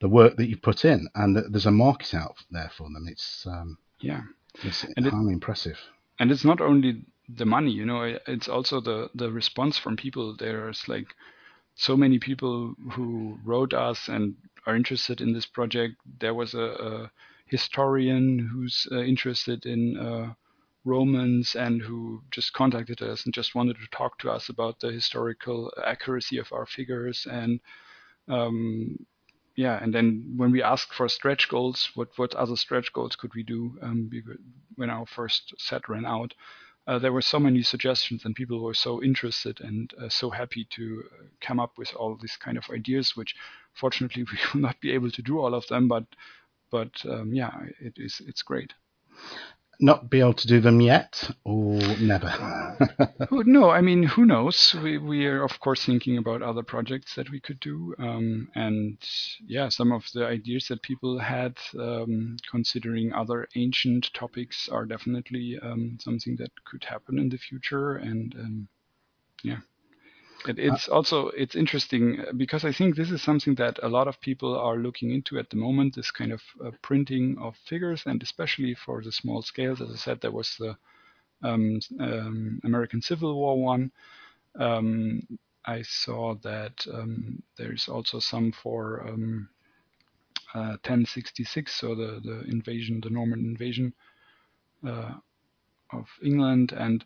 the work that you put in and there's a market out there for them. It's um, yeah. it's and highly it, impressive. And it's not only the money you know it's also the the response from people. There's like so many people who wrote us and are interested in this project. There was a, a historian who's uh, interested in uh, Romans and who just contacted us and just wanted to talk to us about the historical accuracy of our figures and um, yeah, and then when we asked for stretch goals, what what other stretch goals could we do? Um, when our first set ran out, uh, there were so many suggestions, and people were so interested and uh, so happy to uh, come up with all these kind of ideas. Which, fortunately, [laughs] we will not be able to do all of them, but but um, yeah, it is it's great not be able to do them yet or never? no, I mean, who knows? We, we are, of course, thinking about other projects that we could do. Um, and yeah, some of the ideas that people had um, considering other ancient topics are definitely um, something that could happen in the future. And um, yeah. It, uh, it's also it's interesting uh, because I think this is something that a lot of people are looking into at the moment. This kind of uh, printing of figures, and especially for the small scales. As I said, there was the um, um, American Civil War one. Um, I saw that um, there is also some for um, uh, 1066, so the the invasion, the Norman invasion uh, of England, and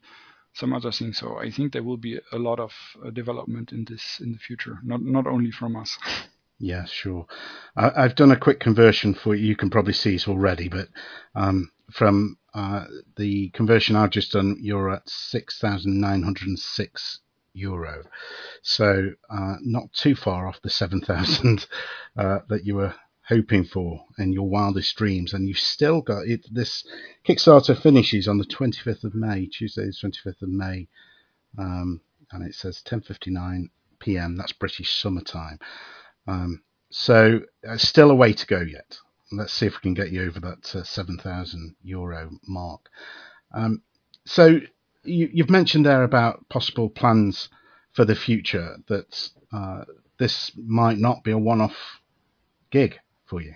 some other things. So I think there will be a lot of uh, development in this in the future, not not only from us. [laughs] Yeah, sure. I, have done a quick conversion for you. You can probably see it already, but um, from uh, the conversion I've just done, you're at six thousand nine hundred and six euro. So uh, not too far off the seven thousand [laughs] uh, that you were hoping for in your wildest dreams, and you've still got it. This Kickstarter finishes on the 25th of May, Tuesday, the 25th of May, um, and it says 10:59 p.m. That's British summertime. Um, so uh, still a way to go yet. Let's see if we can get you over that uh, 7,000 euro mark. Um, so you, have mentioned there about possible plans for the future that uh, this might not be a one-off gig for you?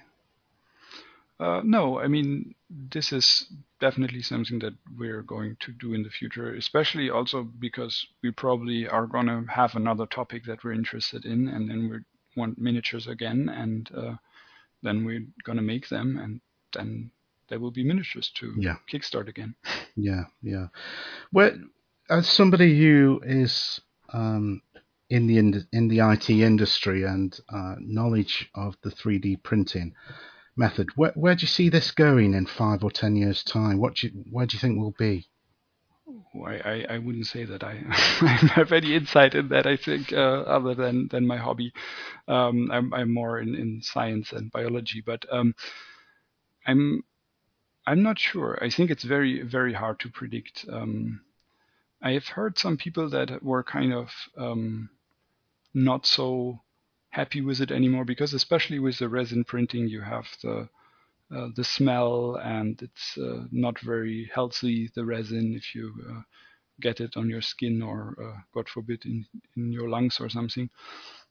Uh, no, I mean, this is definitely something that we're going to do in the future, especially also because we probably are going to have another topic that we're interested in, and then we want miniatures again, and uh, then we're going to make them, and then there will be miniatures to yeah. kickstart again. [laughs] Yeah, yeah. Well, as somebody who is um, in the in the IT industry and uh, knowledge of the 3D printing method. Where, where do you see this going in five or ten years' time? What do you, where do you think we'll be? I, I, wouldn't say that I, [laughs] I have any insight in that. I think uh, other than, than my hobby, um, I'm, I'm more in, in science and biology. But um, I'm I'm not sure. I think it's very very hard to predict. Um, I have heard some people that were kind of um, not so happy with it anymore because especially with the resin printing you have the uh, the smell and it's uh, not very healthy the resin if you uh, get it on your skin or uh, god forbid in, in your lungs or something.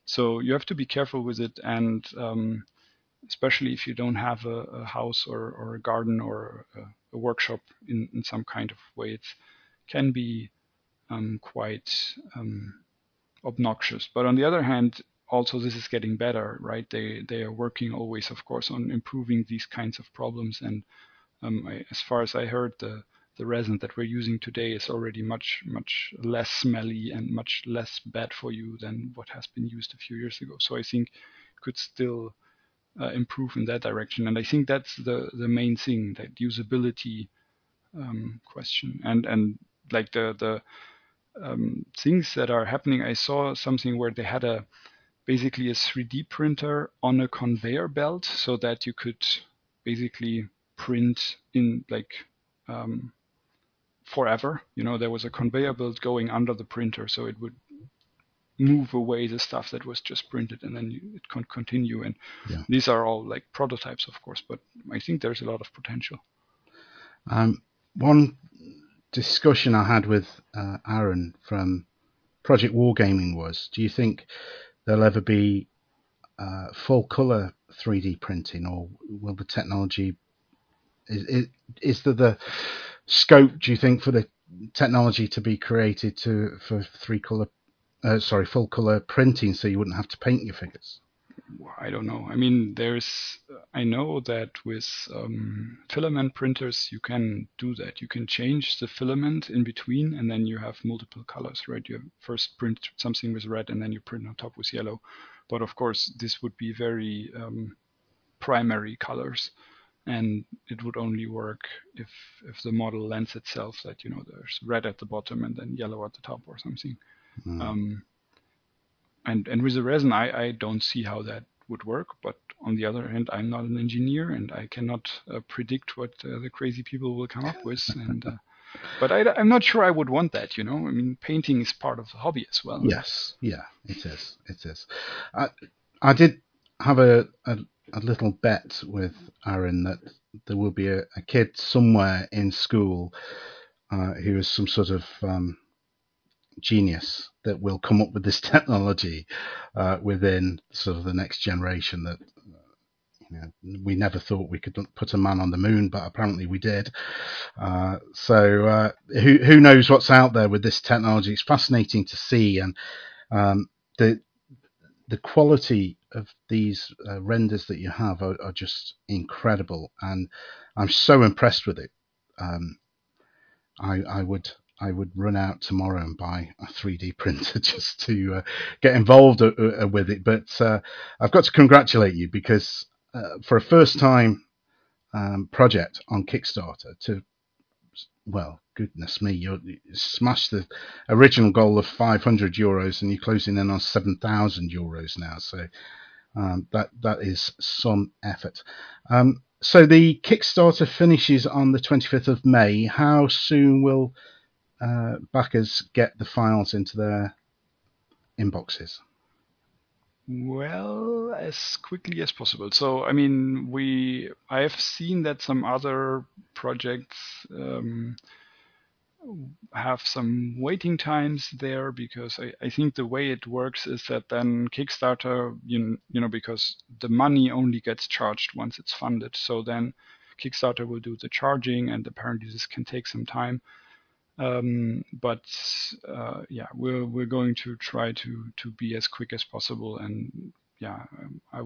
So you have to be careful with it and um, especially if you don't have a, a house or, or, a garden or a, a workshop in, in, some kind of way it can be um, quite um, obnoxious. But on the other hand, also this is getting better, right? They they are working always, of course, on improving these kinds of problems. And um, I, as far as I heard, the the resin that we're using today is already much much less smelly and much less bad for you than what has been used a few years ago. So I think could still uh, improve in that direction. And I think that's the the main thing, that usability um, question. And and like the the um, things that are happening. I saw something where they had a basically a 3D printer on a conveyor belt so that you could basically print in like um, forever. You know, there was a conveyor belt going under the printer, so it would move away the stuff that was just printed, and then you, it can continue. And yeah. these are all like prototypes, of course, but I think there's a lot of potential. Um, one discussion I had with uh, Aaron from Project Wargaming was: Do you think there'll ever be uh, full color 3D printing, or will the technology is, is, is there the scope? Do you think for the technology to be created to for three color, uh, sorry, full color printing, so you wouldn't have to paint your figures? I don't know. I mean, there's, I know that with um, filament printers, you can do that. You can change the filament in between, and then you have multiple colors, right? You first print something with red, and then you print on top with yellow. but of course this would be very um, primary colors and it would only work if if the model lends itself that you know there's red at the bottom and then yellow at the top or something mm. um, and and with the resin I, I don't see how that would work but on the other hand i'm not an engineer and i cannot uh, predict what uh, the crazy people will come up with and uh, [laughs] but I, am not sure I would want that. You know, I mean, painting is part of the hobby as well. Yes, yeah, it is. It is. I, I did have a, a, a little bet with Aaron that there will be a, a kid somewhere in school uh, who is some sort of um, genius that will come up with this [laughs] technology uh, within sort of the next generation that you know, we never thought we could put a man on the moon, but apparently we did. Uh, so uh, who who knows what's out there with this technology? It's fascinating to see, and um, the the quality of these uh, renders that you have are, are, just incredible, and I'm so impressed with it. Um, I I would I would run out tomorrow and buy a 3D printer [laughs] just to uh, get involved uh, uh, with it. But uh, I've got to congratulate you because uh, for a first time um, project on Kickstarter to well, goodness me, you smashed the original goal of 500 euros and you're closing in on 7,000 euros now. So um, that that is some effort. Um, so the Kickstarter finishes on the 25th of May. How soon will uh, backers get the files into their inboxes? Well, as quickly as possible. So, I mean, we I have seen that some other projects um, have some waiting times there because I, I think the way it works is that then Kickstarter, you, you know, because the money only gets charged once it's funded. So then Kickstarter will do the charging, and apparently this can take some time. Um, but uh, yeah, we're we're going to try to to be as quick as possible, and yeah, um, I,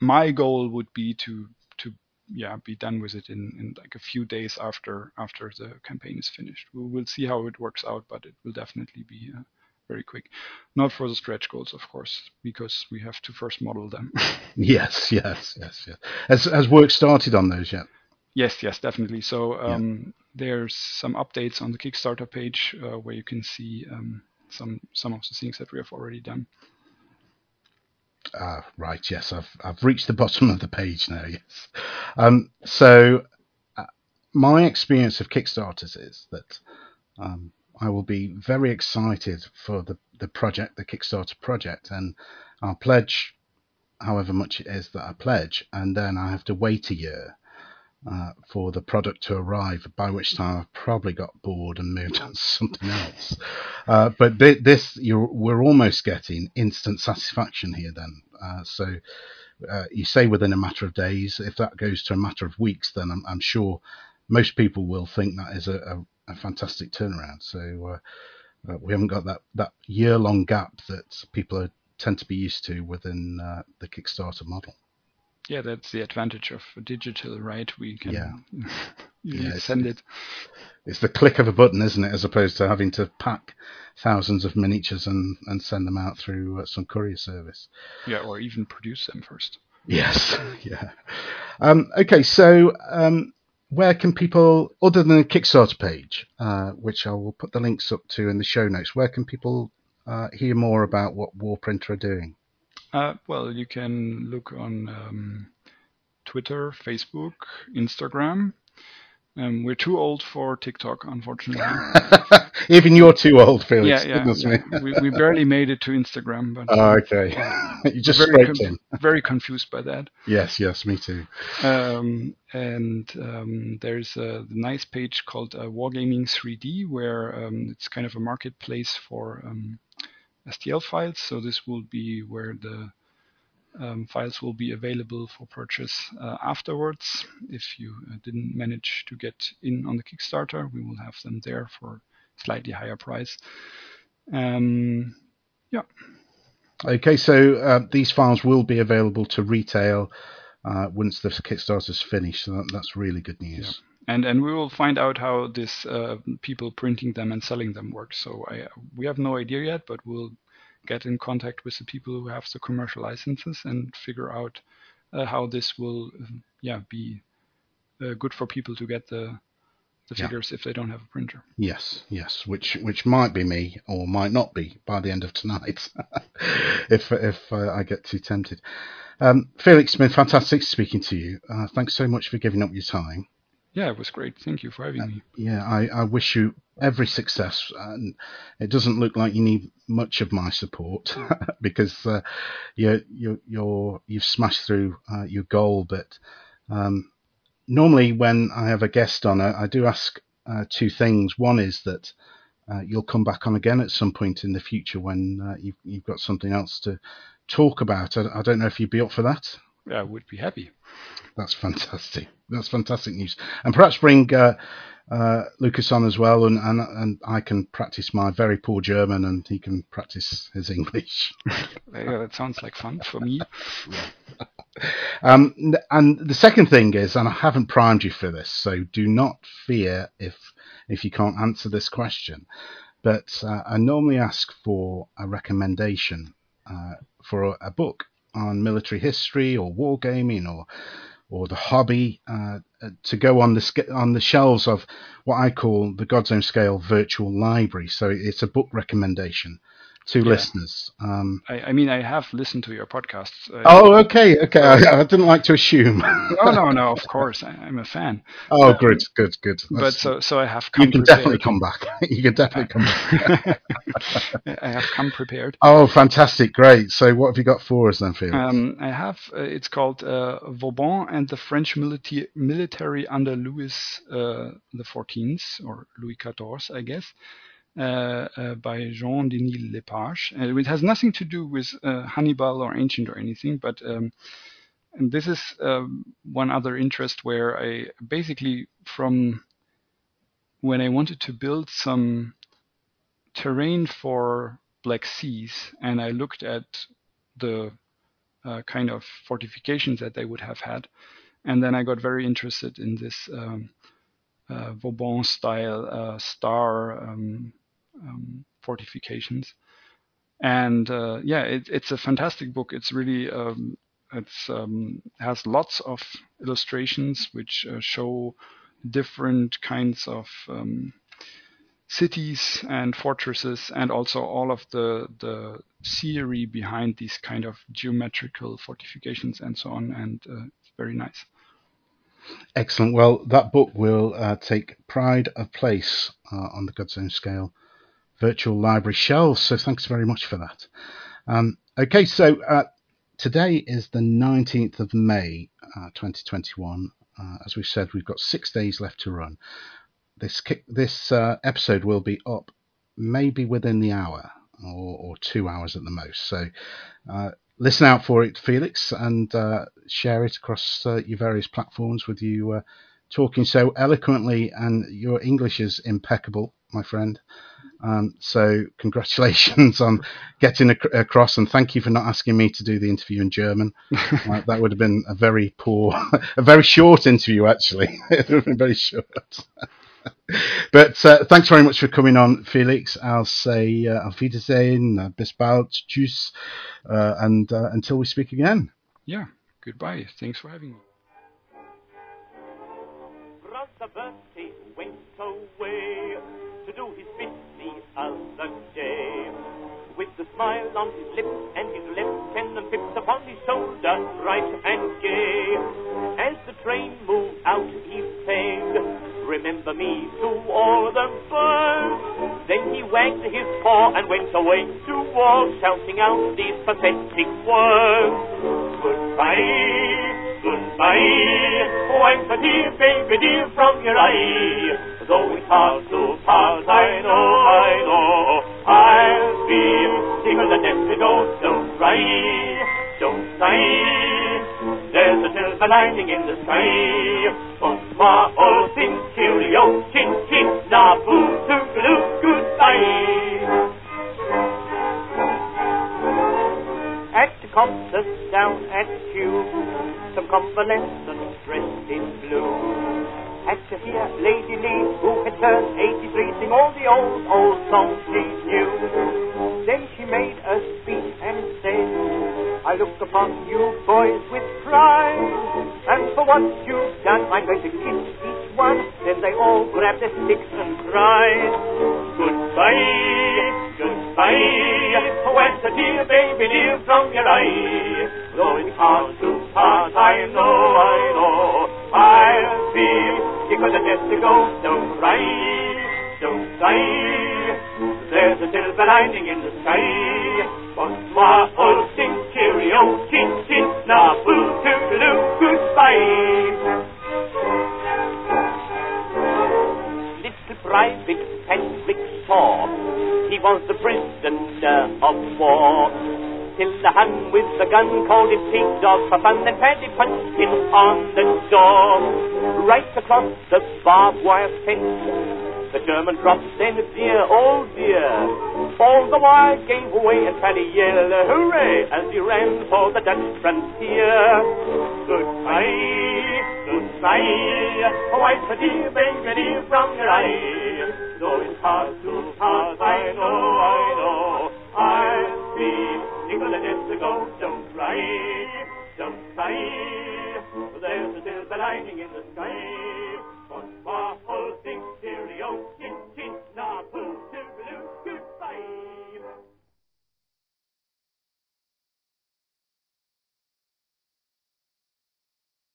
my goal would be to to yeah be done with it in, in like a few days after after the campaign is finished. We will see how it works out, but it will definitely be uh, very quick. Not for the stretch goals, of course, because we have to first model them. [laughs] yes, yes, yes, yes. Has has work started on those yet? Yes, yes, definitely. So um, yeah. there's some updates on the Kickstarter page uh, where you can see um, some some of the things that we have already done. Ah, right. Yes, I've I've reached the [laughs] bottom of the page now. Yes. Um, so uh, my experience of Kickstarters is that um, I will be very excited for the the project, the Kickstarter project, and I'll pledge however much it is that I pledge, and then I have to wait a year uh, for the product to arrive, by which time I've probably got bored and moved on to something else. Uh, but th- this, we're almost getting instant satisfaction here then. Uh, so uh, you say within a matter of days. If that goes to a matter of weeks, then I'm, I'm sure most people will think that is a, a, a fantastic turnaround. So uh, uh, we haven't got that, that year long gap that people are, tend to be used to within the Kickstarter model yeah, that's the advantage of digital, right? We can yeah. [laughs] yeah, send it. It's the click of a button, isn't it? As opposed to having to pack thousands of miniatures and, and send them out through uh, some courier service. Yeah, or even produce them first. Yes, [laughs] yeah. Um, okay, so um, where can people, other than the Kickstarter page, uh, which I will put the links up to in the show notes, where can people uh, hear more about what Warprinter are doing? Uh, well, you can look on um, Twitter, Facebook, Instagram. Um, we're too old for TikTok, unfortunately. [laughs] Even you're too old, Felix. Yeah, yeah. yeah. We, we, barely made it to Instagram, but oh, [laughs] okay. [laughs] you just very scraped in. very confused by that. Yes, yes, me too. Um, and um, there's a nice page called uh, Wargaming 3D, where um, it's kind of a marketplace for um, STL files. So this will be where the um, files will be available for purchase uh, afterwards. If you uh, didn't manage to get in on the Kickstarter, we will have them there for slightly higher price. Um, yeah. Okay, so uh, these files will be available to retail uh, once the Kickstarter is finished. So that, that's really good news. Yeah and and we will find out how this uh, people printing them and selling them works. So I, we have no idea yet, but we'll get in contact with the people who have the commercial licenses and figure out uh, how this will, yeah, be uh, good for people to get the the Yeah. figures if they don't have a printer. Yes, yes, which which might be me or might not be by the end of tonight, [laughs] if if uh, I get too tempted. Um, Felix, it's been fantastic speaking to you. Uh, thanks so much for giving up your time. Yeah, it was great. Thank you for having me. Yeah, I, I wish you every success. And it doesn't look like you need much of my support [laughs] because uh, you you you're you've smashed through uh, your goal. But um, normally, when I have a guest on, I, I do ask uh, two things. One is that uh, you'll come back on again at some point in the future when uh, you've, you've got something else to talk about. I, I don't know if you'd be up for that. Yeah, I would be happy. That's fantastic. That's fantastic news. And perhaps bring uh, uh, Lucas on as well, and, and and I can practice my very poor German, and he can practice his English. [laughs] Yeah, that sounds like fun for me. [laughs] Um, and the second thing is, and I haven't primed you for this, so do not fear if if you can't answer this question. But uh, I normally ask for a recommendation uh, for a, a book on military history or wargaming or or the hobby uh, to go on the on the shelves of what I call the God's Own Scale Virtual Library. So it's a book recommendation to Yeah. listeners. Um, I, I mean, I have listened to your podcasts. Uh, oh, okay, okay. I, I didn't like to assume. no, no, no. Of course, I, I'm a fan. oh, good, good, good. But so, so I have come [laughs] you can definitely come back. you can definitely come back. I have come prepared. oh, fantastic, great. So, what have you got for us then, Felix? Um, I have. Uh, it's called uh, Vauban and the French military military under Louis uh, the Fourteenth or Louis XIV, I guess, by Jean Denis Lepage. Uh, it has nothing to do with uh, Hannibal or ancient or anything, but um, and this is um, one other interest where I basically from when I wanted to build some terrain for Black Seas, and I looked at the uh, kind of fortifications that they would have had, and then I got very interested in this um, uh, Vauban style uh, star um, um, fortifications, and uh, yeah, it, it's a fantastic book. It's really um, it's um, has lots of illustrations which uh, show different kinds of um, cities and fortresses, and also all of the the theory behind these kind of geometrical fortifications and so on. And uh, it's very nice. Excellent. Well, that book will uh, take pride of place uh, on the God's Own Scale virtual library shelves. So, thanks very much for that. Um, okay, so uh, today is the 19th of May, uh, 2021. Uh, as we've said, we've got six days left to run. This ki- this uh, episode will be up maybe within the hour or, or two hours at the most. So uh, listen out for it, Felix, and uh, share it across your various platforms with you talking so eloquently, and your English is impeccable, my friend. Um, so congratulations [laughs] on getting ac- across, and thank you for not asking me to do the interview in German. [laughs] Uh, that would have been a very poor, [laughs] a very short interview actually. it would have been very short. but uh, thanks very much for coming on, Felix. I'll say uh, auf Wiedersehen, uh, bis bald, tschüss, uh, and uh, until we speak again. Yeah. Goodbye. Thanks for having me. A smile on his lips and his lieutenant pips upon his shoulder, bright and gay. As the train moved out, he said, Remember me to all the birds. Then he wagged his paw and went away to war, shouting out these pathetic words. Goodbye. Goodbye, oh I'm so dear, baby dear, from your eye. Though it's hard to part, I know, I know. I'll feel deeper than death to go. Don't cry, don't sigh. There's a silver lining in the sky. Ma, oh, sin, cheerio, chin, chin, na, boo, toodaloo, goodbye. At the concert down at Kew, some convalescents dressed in blue. Had to hear Lady Lee, who had turned 83, sing all the old, old songs she knew. Made a speech and said, I look upon you boys with pride, and for what you've done, I'm going to kiss each one. Then they all grabbed their sticks and cried, Goodbye, goodbye, went a dear baby dear from your eye. Though it's hard to part, I know, I know, I'll feel because it's just to go, don't cry, don't die. Lining in the sky. Bonsoir, old oh, sing, cheerio, chin chin, na boo, toodaloo, goodbye. Little private Hendrik saw he was the prisoner uh, of war. Till the hand with the gun called him pig dog for fun and Paddy punched him on the door. Right across the barbed wire fence the German dropped then dear, oh dear. All the war gave way a twenty years, hooray, as he ran for the Dutch frontier. Goodbye, goodbye, oh, I pity, baby, dear, from your eye. Though it's hard to pass, I know, I know, I'll be Nicholas to go, don't cry, don't cry. There's a silver lining in the sky. One more whole thing, cheerio, chin, chin, na, boo.